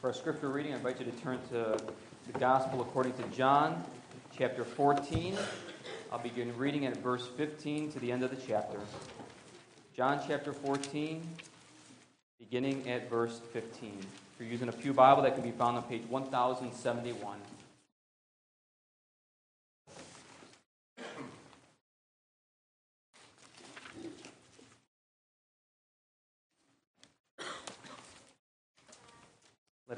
For our scripture reading, I invite you to turn to the Gospel according to John, chapter 14. I'll begin reading at verse 15 to the end of the chapter. John chapter 14, beginning at verse 15. If you're using a Pew Bible, that can be found on page 1071.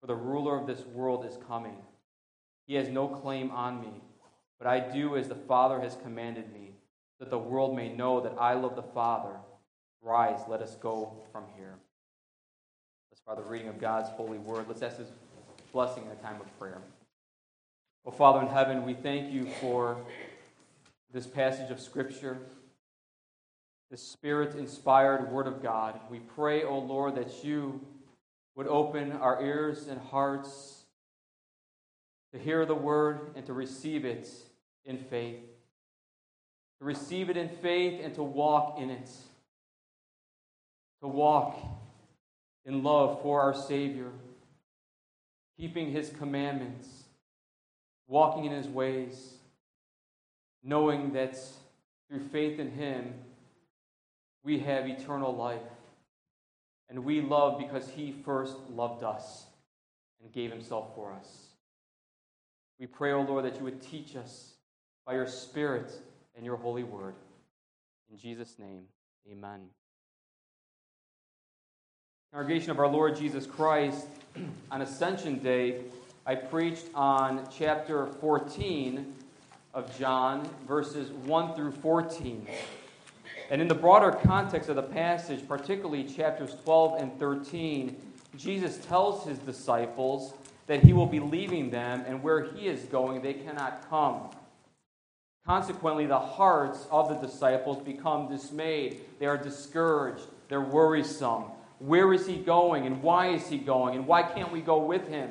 for the ruler of this world is coming. He has no claim on me, but I do as the Father has commanded me, that the world may know that I love the Father. Rise, let us go from here. Let's Father, reading of God's holy word. Let's ask his blessing in a time of prayer. Oh, Father in heaven, we thank you for this passage of Scripture, this Spirit inspired Word of God. We pray, O oh Lord, that you would open our ears and hearts to hear the word and to receive it in faith. To receive it in faith and to walk in it. To walk in love for our Savior, keeping His commandments, walking in His ways, knowing that through faith in Him, we have eternal life. And we love because he first loved us and gave himself for us. We pray, O oh Lord, that you would teach us by your Spirit and your holy word. In Jesus' name, amen. Congregation of our Lord Jesus Christ, on Ascension Day, I preached on chapter 14 of John, verses 1 through 14. And in the broader context of the passage, particularly chapters 12 and 13, Jesus tells his disciples that he will be leaving them, and where he is going, they cannot come. Consequently, the hearts of the disciples become dismayed. They are discouraged. They're worrisome. Where is he going, and why is he going, and why can't we go with him?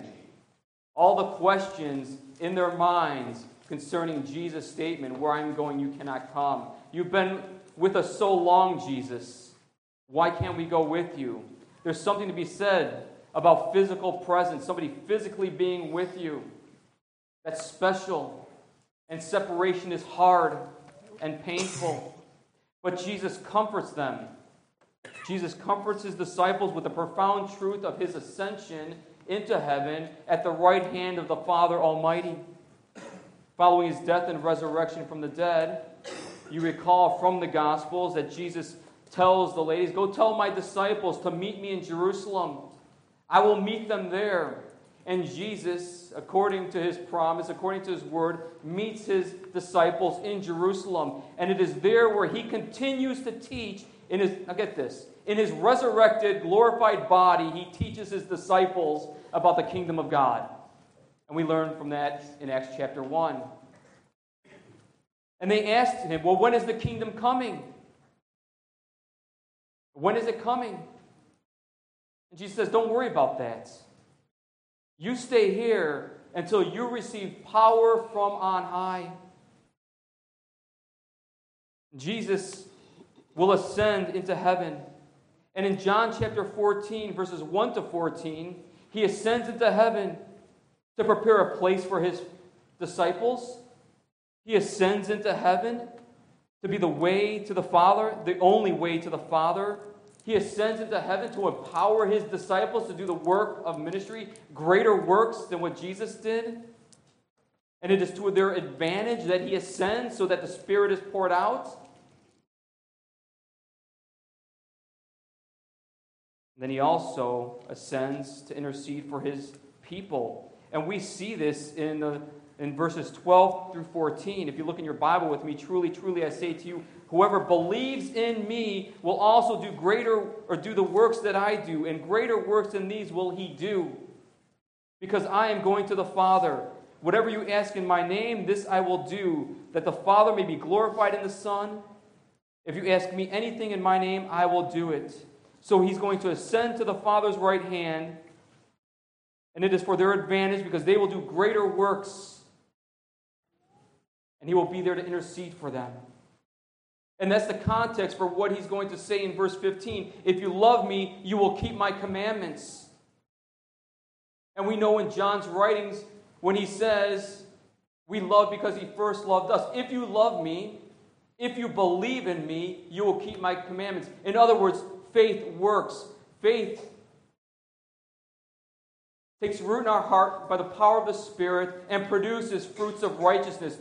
All the questions in their minds concerning Jesus' statement, Where I'm going, you cannot come. You've been with us so long, Jesus. Why can't we go with you? There's something to be said about physical presence, somebody physically being with you. That's special. And separation is hard and painful. But Jesus comforts them. Jesus comforts his disciples with the profound truth of his ascension into heaven at the right hand of the Father Almighty. Following his death and resurrection from the dead, you recall from the Gospels that Jesus tells the ladies, Go tell my disciples to meet me in Jerusalem. I will meet them there. And Jesus, according to his promise, according to his word, meets his disciples in Jerusalem. And it is there where he continues to teach in his, now get this, in his resurrected, glorified body, he teaches his disciples about the kingdom of God. And we learn from that in Acts chapter 1. And they asked him, Well, when is the kingdom coming? When is it coming? And Jesus says, Don't worry about that. You stay here until you receive power from on high. Jesus will ascend into heaven. And in John chapter 14, verses 1 to 14, he ascends into heaven to prepare a place for his disciples. He ascends into heaven to be the way to the Father, the only way to the Father. He ascends into heaven to empower his disciples to do the work of ministry, greater works than what Jesus did. And it is to their advantage that he ascends so that the Spirit is poured out. Then he also ascends to intercede for his people. And we see this in, the, in verses 12 through 14. If you look in your Bible with me, truly, truly, I say to you, Whoever believes in me will also do greater or do the works that I do, and greater works than these will he do. Because I am going to the Father. Whatever you ask in my name, this I will do, that the Father may be glorified in the Son. If you ask me anything in my name, I will do it. So he's going to ascend to the Father's right hand, and it is for their advantage because they will do greater works, and he will be there to intercede for them. And that's the context for what he's going to say in verse 15. If you love me, you will keep my commandments. And we know in John's writings when he says, We love because he first loved us. If you love me, if you believe in me, you will keep my commandments. In other words, faith works. Faith takes root in our heart by the power of the Spirit and produces fruits of righteousness.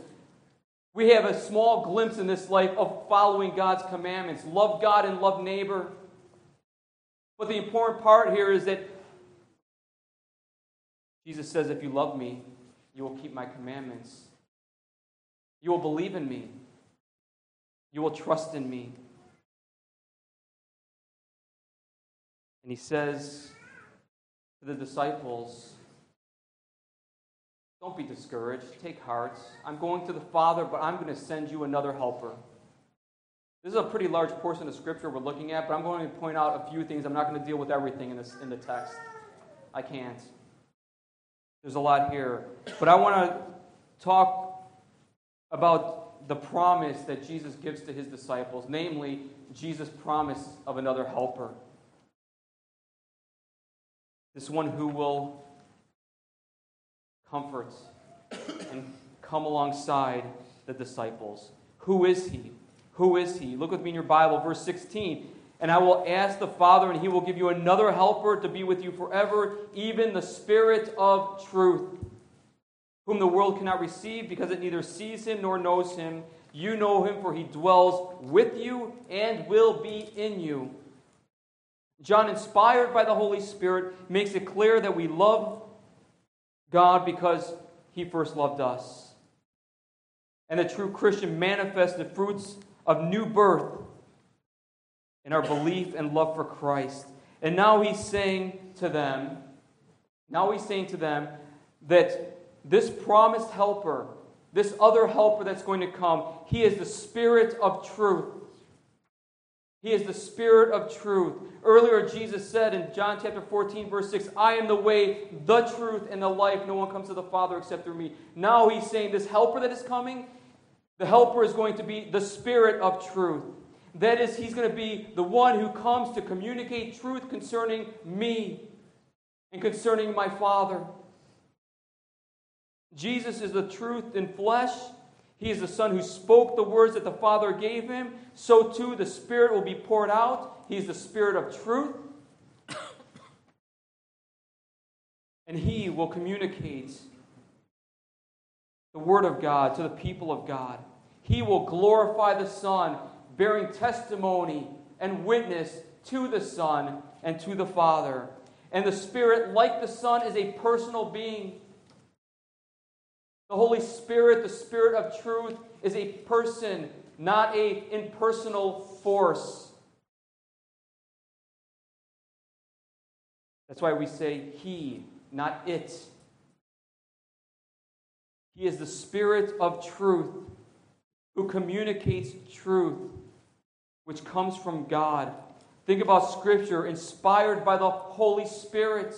We have a small glimpse in this life of following God's commandments. Love God and love neighbor. But the important part here is that Jesus says, If you love me, you will keep my commandments. You will believe in me. You will trust in me. And he says to the disciples, don't be discouraged. Take heart. I'm going to the Father, but I'm going to send you another helper. This is a pretty large portion of Scripture we're looking at, but I'm going to point out a few things. I'm not going to deal with everything in, this, in the text. I can't. There's a lot here. But I want to talk about the promise that Jesus gives to his disciples, namely, Jesus' promise of another helper. This one who will comfort and come alongside the disciples. Who is he? Who is he? Look with me in your Bible, verse 16. And I will ask the Father, and he will give you another helper to be with you forever, even the Spirit of truth, whom the world cannot receive because it neither sees him nor knows him. You know him, for he dwells with you and will be in you. John, inspired by the Holy Spirit, makes it clear that we love God because he first loved us. And the true Christian manifests the fruits of new birth in our belief and love for Christ. And now he's saying to them, now he's saying to them that this promised helper, this other helper that's going to come, he is the Spirit of truth. He is the Spirit of truth. Earlier, Jesus said in John chapter 14, verse 6, I am the way, the truth, and the life. No one comes to the Father except through me. Now he's saying this helper that is coming, the helper is going to be the Spirit of truth. That is, he's going to be the one who comes to communicate truth concerning me and concerning my Father. Jesus is the truth in flesh. He is the Son who spoke the words that the Father gave him. So too the Spirit will be poured out. He is the Spirit of truth. and He will communicate the Word of God to the people of God. He will glorify the Son, bearing testimony and witness to the Son and to the Father. And the Spirit, like the Son, is a personal being. The Holy Spirit, the Spirit of truth, is a person, not a impersonal force. That's why we say He, not it. He is the Spirit of truth who communicates truth, which comes from God. Think about Scripture inspired by the Holy Spirit,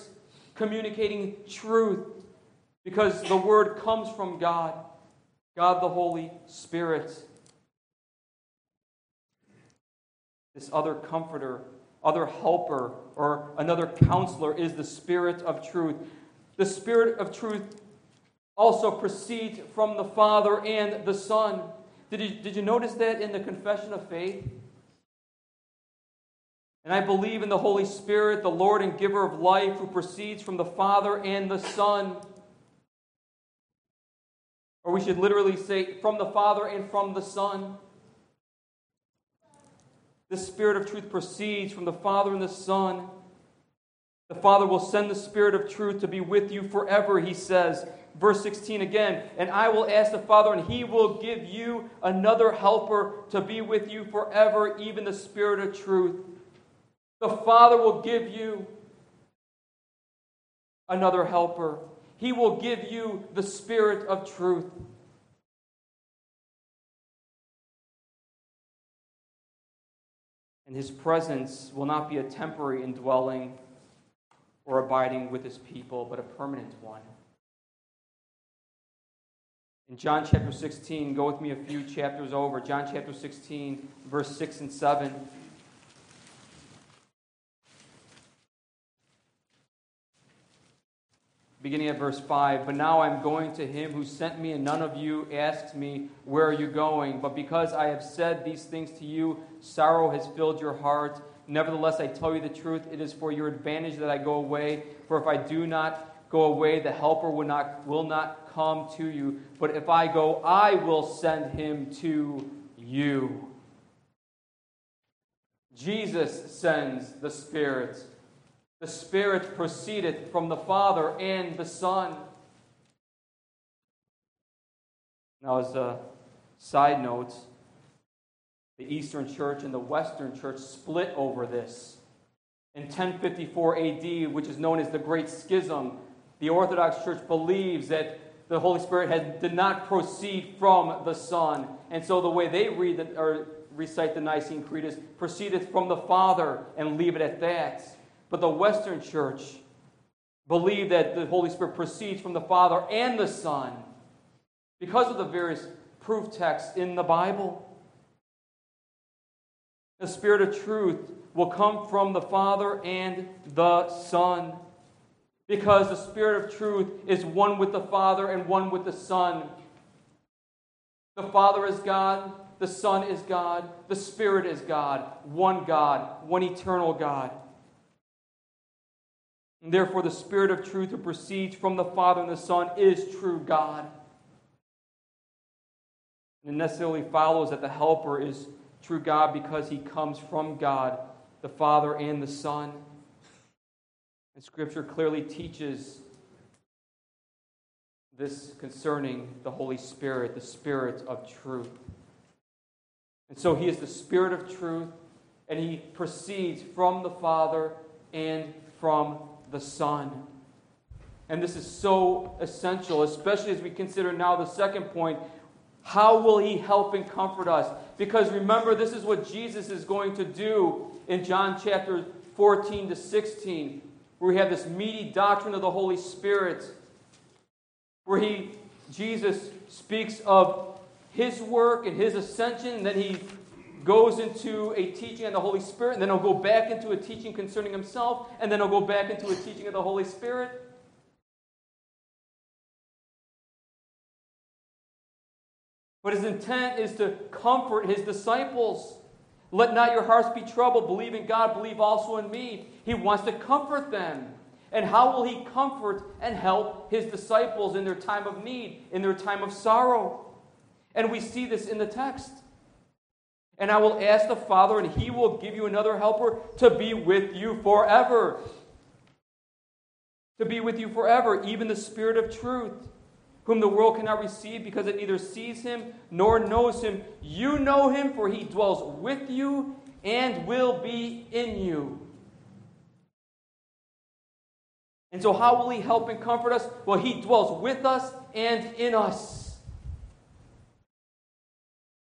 communicating truth because the Word comes from God, God the Holy Spirit. This other comforter, other helper, or another counselor is the Spirit of truth. The Spirit of truth also proceeds from the Father and the Son. Did you, did you notice that in the confession of faith? And I believe in the Holy Spirit, the Lord and giver of life, who proceeds from the Father and the Son. Or we should literally say, from the Father and from the Son. The Spirit of truth proceeds from the Father and the Son. The Father will send the Spirit of truth to be with you forever, he says. Verse 16 again, and I will ask the Father, and he will give you another helper to be with you forever, even the Spirit of truth. The Father will give you another helper. He will give you the Spirit of truth. And His presence will not be a temporary indwelling or abiding with His people, but a permanent one. In John chapter 16, go with me a few chapters over. John chapter 16, verse 6 and 7. Beginning at verse 5 But now I'm going to him who sent me, and none of you asks me, Where are you going? But because I have said these things to you, sorrow has filled your heart. Nevertheless, I tell you the truth, it is for your advantage that I go away. For if I do not go away, the Helper will not, will not come to you. But if I go, I will send him to you. Jesus sends the Spirit. The Spirit proceedeth from the Father and the Son. Now, as a side note, the Eastern Church and the Western Church split over this. In 1054 AD, which is known as the Great Schism, the Orthodox Church believes that the Holy Spirit has, did not proceed from the Son. And so the way they read the, or recite the Nicene Creed is proceedeth from the Father and leave it at that. But the Western church believe that the Holy Spirit proceeds from the Father and the Son because of the various proof texts in the Bible. The Spirit of truth will come from the Father and the Son because the Spirit of truth is one with the Father and one with the Son. The Father is God, the Son is God, the Spirit is God, one God, one eternal God. And therefore, the Spirit of truth who proceeds from the Father and the Son is true God. And it necessarily follows that the Helper is true God because he comes from God, the Father and the Son. And Scripture clearly teaches this concerning the Holy Spirit, the Spirit of truth. And so he is the Spirit of truth, and he proceeds from the Father and from the Son. And this is so essential, especially as we consider now the second point how will he help and comfort us? Because remember, this is what Jesus is going to do in John chapter 14 to 16, where we have this meaty doctrine of the Holy Spirit, where he, Jesus speaks of his work and his ascension, and then he goes into a teaching on the Holy Spirit, and then he'll go back into a teaching concerning himself, and then he'll go back into a teaching of the Holy Spirit. But his intent is to comfort his disciples. Let not your hearts be troubled. Believe in God, believe also in me. He wants to comfort them. And how will he comfort and help his disciples in their time of need, in their time of sorrow? And we see this in the text. And I will ask the Father, and he will give you another helper to be with you forever. to be with you forever, even the Spirit of truth, whom the world cannot receive because it neither sees him nor knows him. You know him, for he dwells with you and will be in you. And so, how will he help and comfort us? Well, he dwells with us and in us.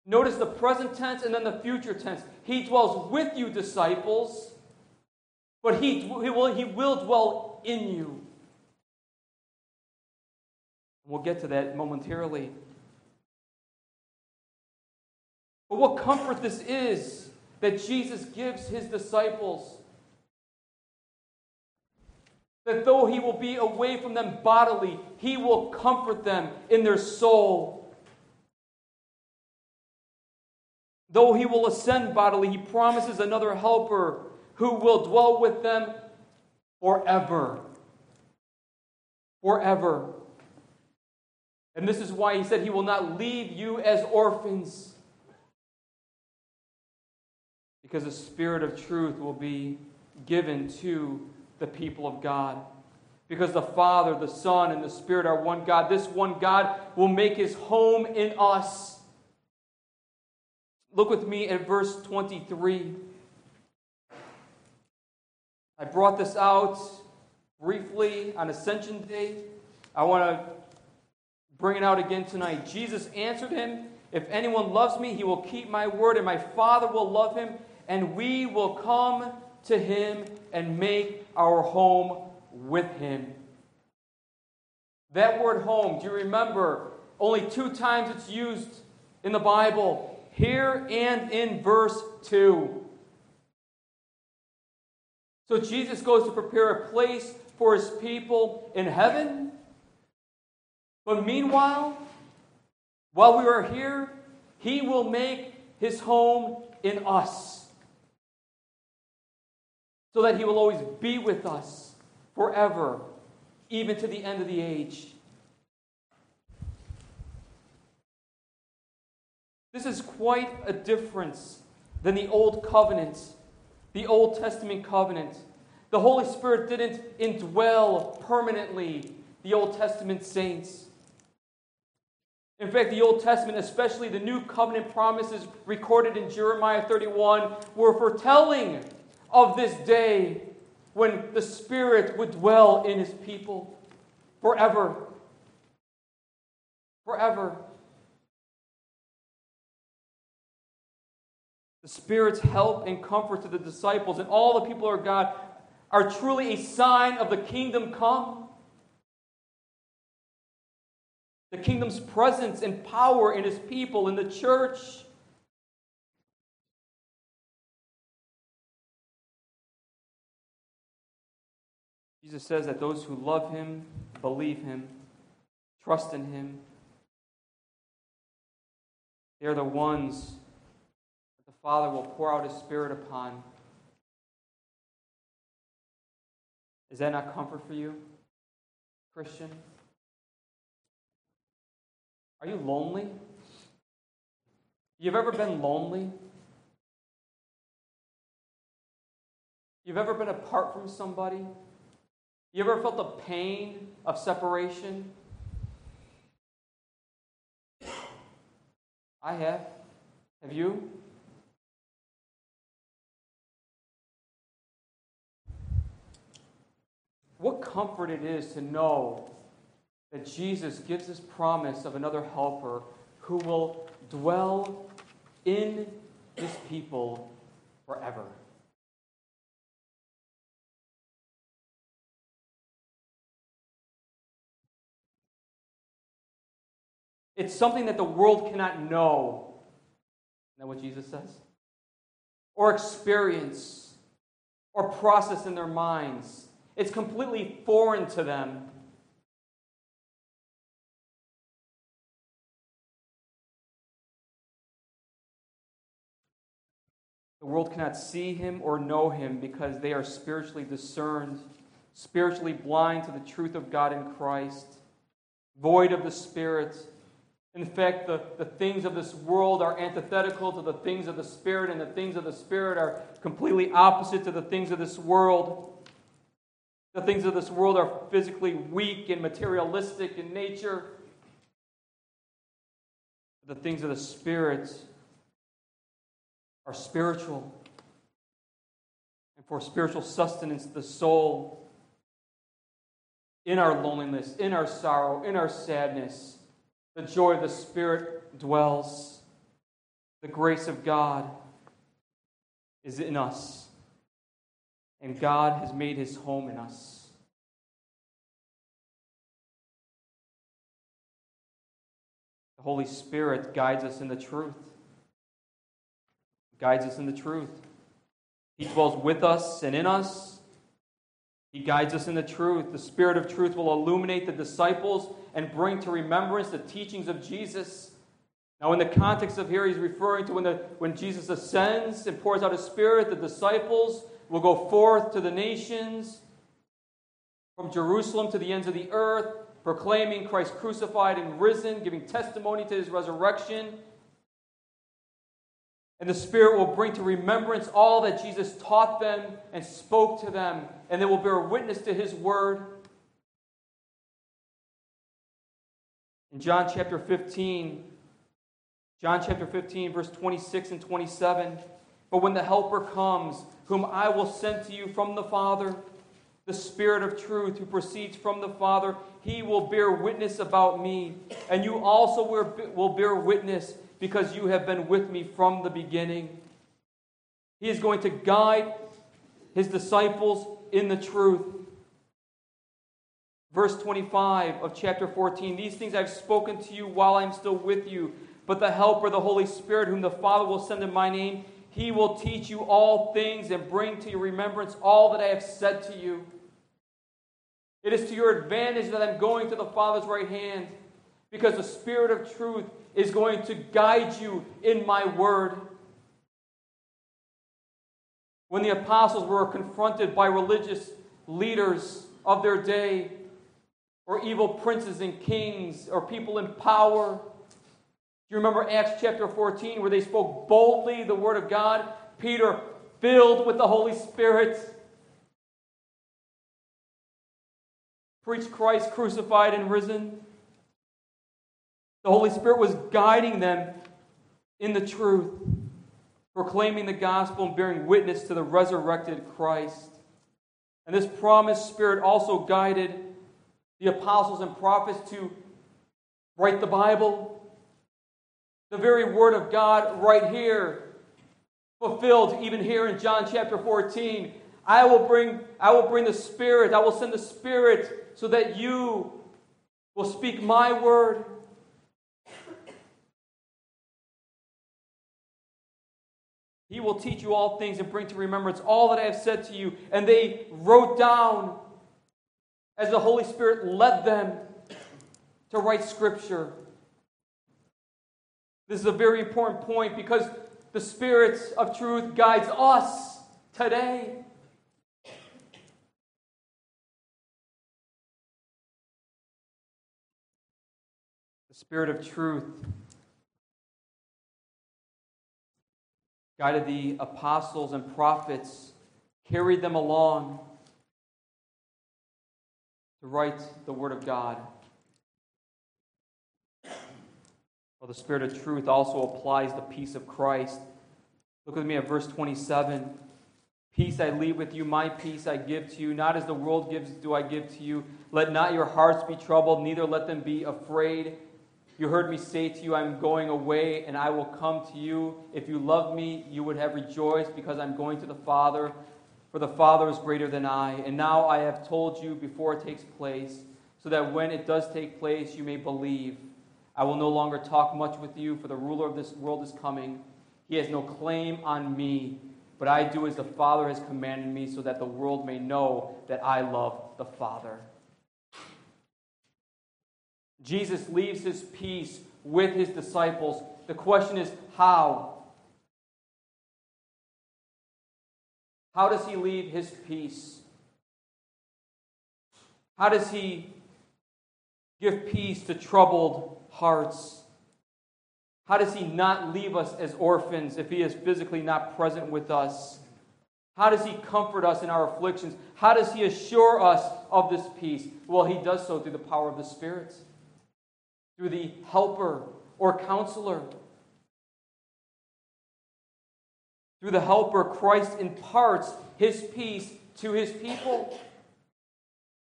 Notice the present tense and then the future tense. He dwells with you, disciples, but he, he, will, he will dwell in you. We'll get to that momentarily. But what comfort this is that Jesus gives his disciples. That though he will be away from them bodily, he will comfort them in their soul. Though he will ascend bodily, he promises another helper who will dwell with them forever. Forever. And this is why he said he will not leave you as orphans. Because the Spirit of truth will be given to the people of God. Because the Father, the Son, and the Spirit are one God. This one God will make his home in us. Look with me at verse 23. I brought this out briefly on Ascension Day. I want to bring it out again tonight. Jesus answered him, If anyone loves me, he will keep my word, and my Father will love him, and we will come to him and make our home with him. That word home, do you remember? Only two times it's used in the Bible here and in verse 2. So Jesus goes to prepare a place for his people in heaven but meanwhile, while we are here, He will make His home in us. So that He will always be with us forever, even to the end of the age. This is quite a difference than the Old Covenant, the Old Testament covenant. The Holy Spirit didn't indwell permanently the Old Testament saints. In fact, the Old Testament, especially the New Covenant promises recorded in Jeremiah 31, were foretelling of this day when the Spirit would dwell in his people forever. Forever. The Spirit's help and comfort to the disciples and all the people of God are truly a sign of the kingdom come. the kingdom's presence and power in his people, in the church. Jesus says that those who love him, believe him, trust in him, they're the ones Father will pour out his Spirit upon. Is that not comfort for you, Christian? Are you lonely? You've ever been lonely? You've ever been apart from somebody? You ever felt the pain of separation? I have. Have you? What comfort it is to know that Jesus gives this promise of another helper who will dwell in his people forever. It's something that the world cannot know. Isn't that what Jesus says? Or experience, or process in their minds. It's completely foreign to them. The world cannot see him or know him because they are spiritually discerned, spiritually blind to the truth of God in Christ, void of the Spirit. In fact, the, the things of this world are antithetical to the things of the Spirit, and the things of the Spirit are completely opposite to the things of this world. The things of this world are physically weak and materialistic in nature. The things of the Spirit are spiritual. And for spiritual sustenance, the soul, in our loneliness, in our sorrow, in our sadness, the joy of the Spirit dwells. The grace of God is in us. And God has made his home in us. The Holy Spirit guides us in the truth. Guides us in the truth. He dwells with us and in us. He guides us in the truth. The Spirit of truth will illuminate the disciples and bring to remembrance the teachings of Jesus. Now, in the context of here, he's referring to when, the, when Jesus ascends and pours out his Spirit, the disciples will go forth to the nations from Jerusalem to the ends of the earth, proclaiming Christ crucified and risen, giving testimony to his resurrection. And the Spirit will bring to remembrance all that Jesus taught them and spoke to them, and they will bear witness to his word. In John chapter 15, John chapter 15, verse 26 and 27. But when the Helper comes, whom I will send to you from the Father, the Spirit of truth who proceeds from the Father, he will bear witness about me. And you also will bear witness because you have been with me from the beginning. He is going to guide his disciples in the truth. Verse 25 of chapter 14 These things I've spoken to you while I'm still with you. But the Helper, the Holy Spirit, whom the Father will send in my name, he will teach you all things and bring to your remembrance all that I have said to you. It is to your advantage that I'm going to the Father's right hand, because the Spirit of truth is going to guide you in my word. When the apostles were confronted by religious leaders of their day, or evil princes and kings, or people in power, you remember Acts chapter 14 where they spoke boldly the word of God? Peter, filled with the Holy Spirit, preached Christ crucified and risen. The Holy Spirit was guiding them in the truth, proclaiming the gospel and bearing witness to the resurrected Christ. And this promised Spirit also guided the apostles and prophets to write the Bible, the very word of God right here, fulfilled even here in John chapter 14. I will bring, I will bring the Spirit, I will send the Spirit so that you will speak my word. He will teach you all things and bring to remembrance all that I have said to you. And they wrote down as the Holy Spirit led them to write Scripture. This is a very important point because the Spirit of truth guides us today. The Spirit of truth guided the apostles and prophets, carried them along to write the Word of God. Well, the Spirit of truth also applies the peace of Christ. Look with me at verse 27. Peace I leave with you, my peace I give to you. Not as the world gives, do I give to you. Let not your hearts be troubled, neither let them be afraid. You heard me say to you, I'm going away, and I will come to you. If you love me, you would have rejoiced, because I'm going to the Father, for the Father is greater than I. And now I have told you before it takes place, so that when it does take place, you may believe. I will no longer talk much with you, for the ruler of this world is coming. He has no claim on me, but I do as the Father has commanded me, so that the world may know that I love the Father. Jesus leaves his peace with his disciples. The question is, how? How does he leave his peace? How does he give peace to troubled hearts? How does he not leave us as orphans if he is physically not present with us? How does he comfort us in our afflictions? How does he assure us of this peace? Well, he does so through the power of the Spirit, through the helper or counselor. Through the helper, Christ imparts his peace to his people.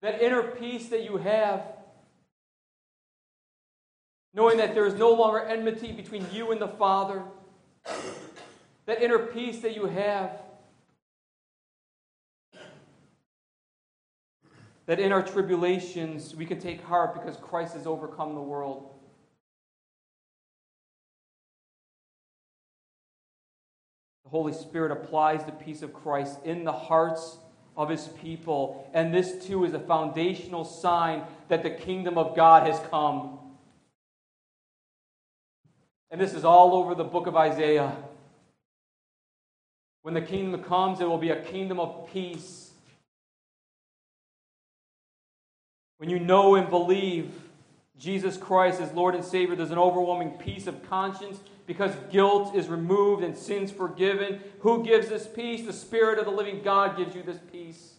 That inner peace that you have, knowing that there is no longer enmity between you and the Father. That inner peace that you have, that in our tribulations we can take heart because Christ has overcome the world. The Holy Spirit applies the peace of Christ in the hearts of his people, and this too is a foundational sign that the kingdom of God has come. And this is all over the book of Isaiah. When the kingdom comes, it will be a kingdom of peace When you know and believe Jesus Christ as Lord and Savior, there's an overwhelming peace of conscience because guilt is removed and sins forgiven. Who gives this peace? The Spirit of the living God gives you this peace.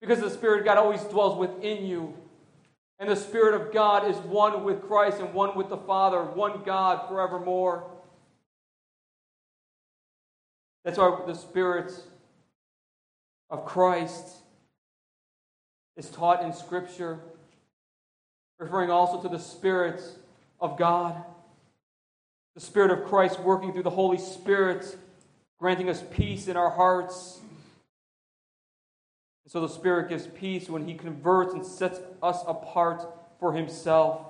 Because the Spirit of God always dwells within you. And the Spirit of God is one with Christ and one with the Father, one God forevermore. That's why the Spirit of Christ is taught in Scripture, referring also to the Spirit of God, the Spirit of Christ working through the Holy Spirit, granting us peace in our hearts. And so the Spirit gives peace when He converts and sets us apart for Himself.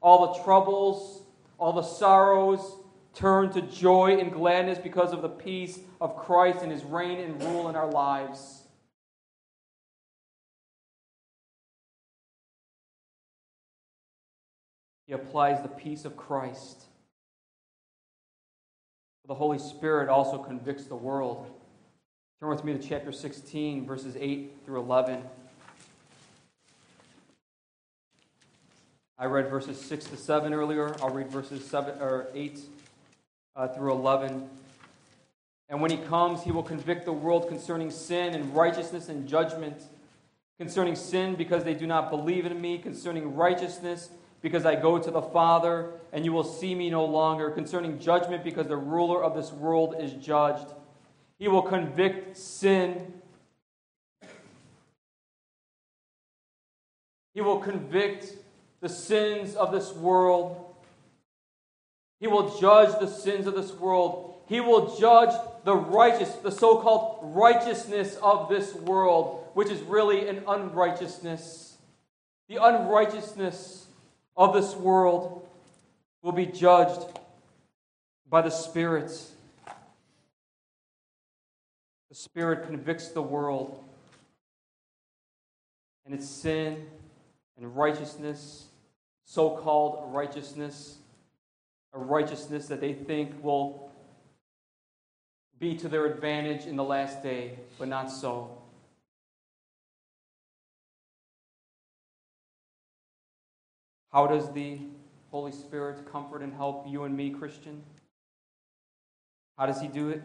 All the troubles, all the sorrows turn to joy and gladness because of the peace of Christ and His reign and rule in our lives. He applies the peace of Christ. The Holy Spirit also convicts the world. Turn with me to chapter 16, verses 8 through 11. I read verses 6 to 7 earlier. I'll read verses 7 or 8 uh, through 11. And when he comes, he will convict the world concerning sin and righteousness and judgment. Concerning sin, because they do not believe in me. Concerning righteousness, because I go to the Father, and you will see me no longer, concerning judgment, because the ruler of this world is judged. He will convict sin. He will convict the sins of this world. He will judge the sins of this world. He will judge the righteous, the so called righteousness of this world, which is really an unrighteousness. The unrighteousness of this world will be judged by the Spirit. The Spirit convicts the world and its sin and righteousness, so called righteousness, a righteousness that they think will be to their advantage in the last day, but not so. How does the Holy Spirit comfort and help you and me, Christian? How does He do it?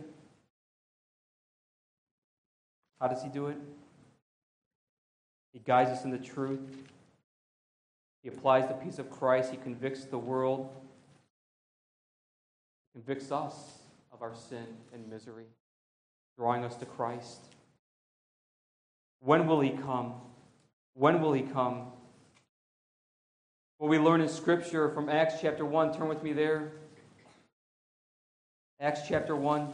How does He do it? He guides us in the truth. He applies the peace of Christ. He convicts the world. He convicts us of our sin and misery, drawing us to Christ. When will He come? When will He come? What we learn in Scripture from Acts chapter 1, turn with me there. Acts chapter 1.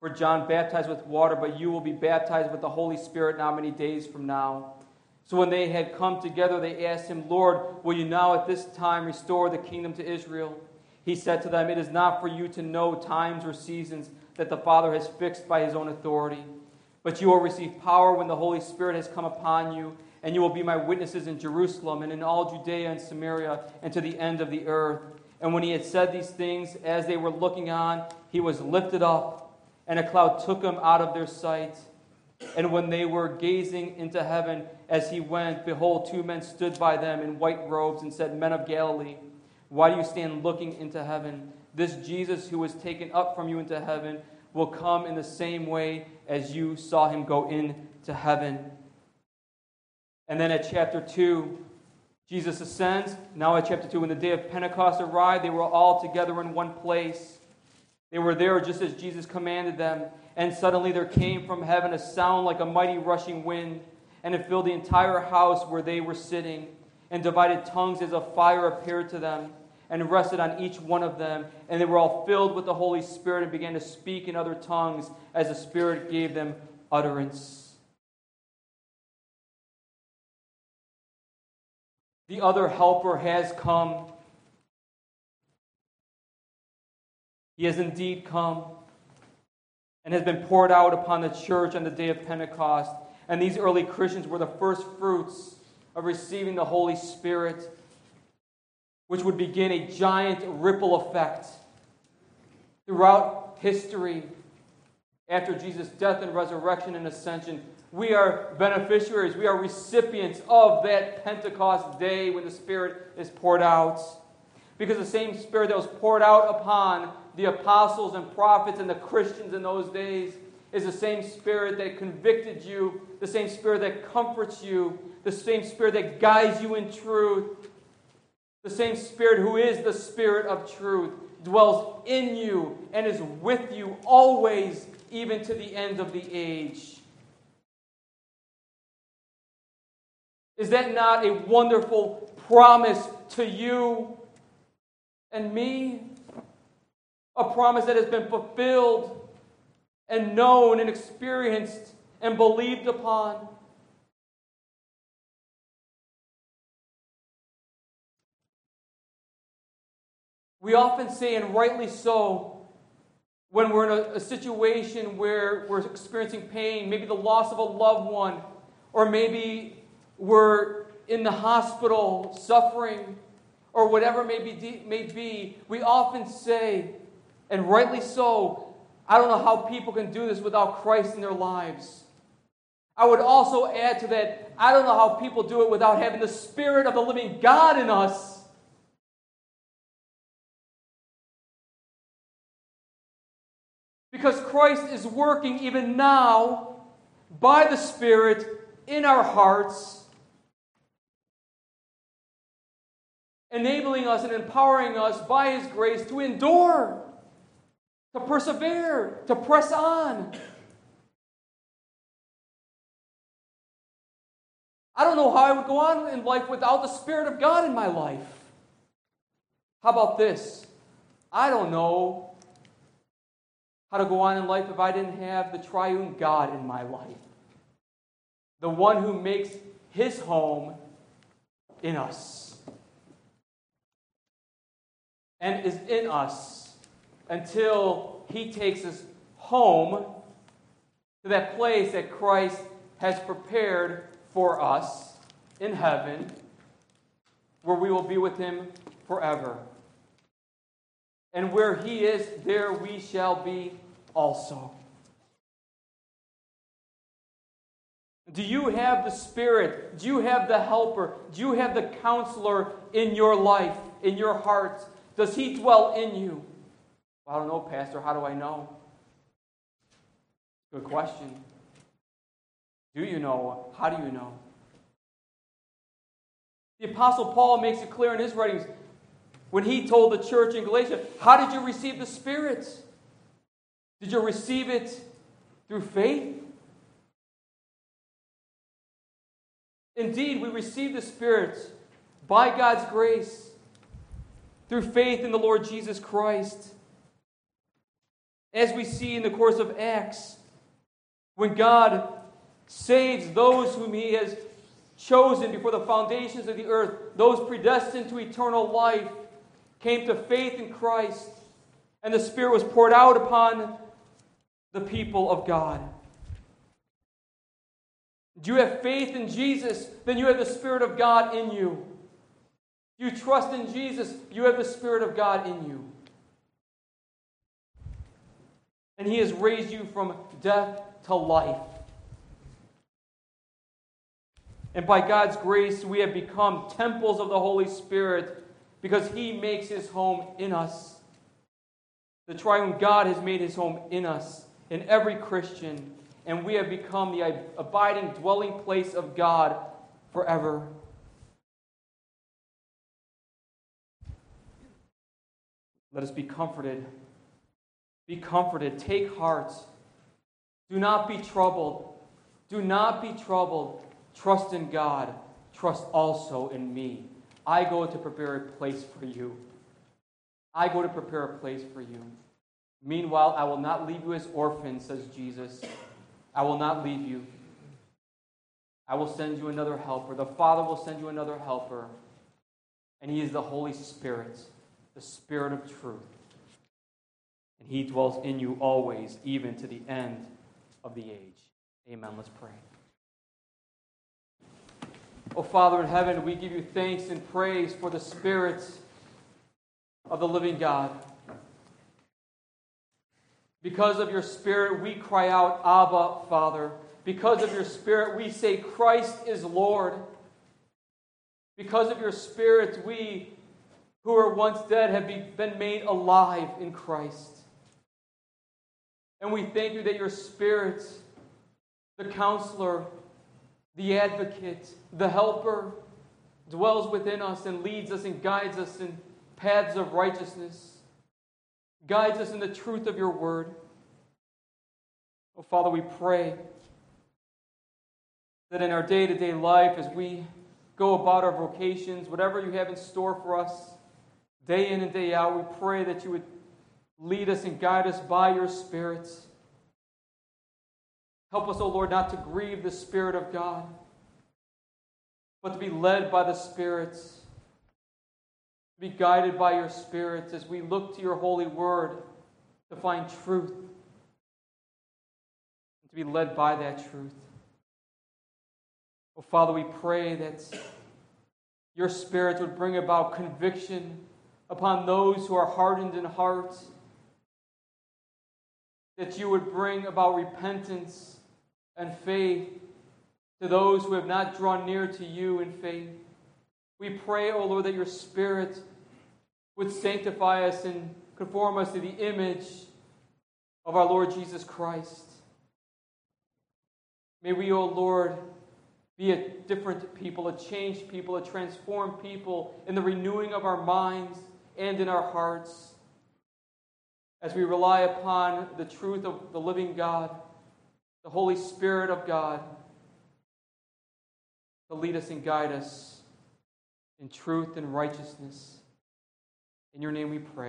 For John baptized with water, but you will be baptized with the Holy Spirit not many days from now. So when they had come together, they asked him, Lord, will you now at this time restore the kingdom to Israel? He said to them, It is not for you to know times or seasons that the Father has fixed by his own authority. But you will receive power when the Holy Spirit has come upon you, and you will be my witnesses in Jerusalem and in all Judea and Samaria and to the end of the earth. And when he had said these things, as they were looking on, he was lifted up and a cloud took him out of their sight. And when they were gazing into heaven as he went, behold, two men stood by them in white robes and said, Men of Galilee, why do you stand looking into heaven? This Jesus who was taken up from you into heaven will come in the same way as you saw him go into heaven. And then at chapter 2, Jesus ascends. Now at chapter 2, when the day of Pentecost arrived, they were all together in one place. They were there just as Jesus commanded them, and suddenly there came from heaven a sound like a mighty rushing wind, and it filled the entire house where they were sitting, and divided tongues as a fire appeared to them, and rested on each one of them, and they were all filled with the Holy Spirit and began to speak in other tongues as the Spirit gave them utterance. The other helper has come He has indeed come and has been poured out upon the church on the day of Pentecost. And these early Christians were the first fruits of receiving the Holy Spirit, which would begin a giant ripple effect throughout history after Jesus' death and resurrection and ascension. We are beneficiaries, we are recipients of that Pentecost day when the Spirit is poured out. Because the same Spirit that was poured out upon the apostles and prophets and the Christians in those days is the same Spirit that convicted you, the same Spirit that comforts you, the same Spirit that guides you in truth, the same Spirit who is the Spirit of truth, dwells in you and is with you always, even to the end of the age. Is that not a wonderful promise to you and me? A promise that has been fulfilled and known and experienced and believed upon. We often say, and rightly so, when we're in a, a, situation where we're experiencing pain, maybe the loss of a loved one, or maybe we're in the hospital suffering, or whatever may be, may be, we often say, and rightly so. I don't know how people can do this without Christ in their lives. I would also add to that, I don't know how people do it without having the Spirit of the living God in us. Because Christ is working even now by the Spirit in our hearts, enabling us and empowering us by His grace to endure to persevere, to press on. I don't know how I would go on in life without the Spirit of God in my life. How about this? I don't know how to go on in life if I didn't have the triune God in my life. The one who makes his home in us and is in us until he takes us home to that place that Christ has prepared for us in heaven, where we will be with him forever. And where he is, there we shall be also. Do you have the Spirit? Do you have the Helper? Do you have the Counselor in your life, in your heart? Does He dwell in you? I don't know, Pastor. How do I know? Good question. Do you know? How do you know? The Apostle Paul makes it clear in his writings when he told the church in Galatia, How did you receive the Spirit? Did you receive it through faith? Indeed, we receive the Spirit by God's grace through faith in the Lord Jesus Christ. As we see in the course of Acts, when God saves those whom He has chosen before the foundations of the earth, those predestined to eternal life, came to faith in Christ, and the Spirit was poured out upon the people of God. Do you have faith in Jesus? Then you have the Spirit of God in you. Do you trust in Jesus? You have the Spirit of God in you. And He has raised you from death to life. And by God's grace, we have become temples of the Holy Spirit because He makes His home in us. The triune God has made His home in us, in every Christian, and we have become the abiding dwelling place of God forever. Let us be comforted. Be comforted. Take heart. Do not be troubled. Do not be troubled. Trust in God. Trust also in me. I go to prepare a place for you. I go to prepare a place for you. Meanwhile, I will not leave you as orphans, says Jesus. I will not leave you. I will send you another helper. The Father will send you another helper. And He is the Holy Spirit, the Spirit of truth. And He dwells in you always, even to the end of the age. Amen. Let's pray. Oh, Father in heaven, we give you thanks and praise for the Spirit of the living God. Because of your Spirit, we cry out, Abba, Father. Because of your Spirit, we say, Christ is Lord. Because of your Spirit, we who were once dead have been made alive in Christ. And we thank you that your Spirit, the counselor, the advocate, the helper, dwells within us and leads us and guides us in paths of righteousness, guides us in the truth of your word. Oh, Father, we pray that in our day to day life, as we go about our vocations, whatever you have in store for us, day in and day out, we pray that you would lead us and guide us by your spirits. Help us, O oh Lord, not to grieve the Spirit of God, but to be led by the spirits, to be guided by your spirits as we look to your holy word to find truth, and to be led by that truth. Oh, Father, we pray that your Spirit would bring about conviction upon those who are hardened in heart, that you would bring about repentance and faith to those who have not drawn near to you in faith. We pray, O oh Lord, that your Spirit would sanctify us and conform us to the image of our Lord Jesus Christ. May we, O oh Lord, be a different people, a changed people, a transformed people in the renewing of our minds and in our hearts as we rely upon the truth of the living God the Holy Spirit of God to lead us and guide us in truth and righteousness. In your name we pray.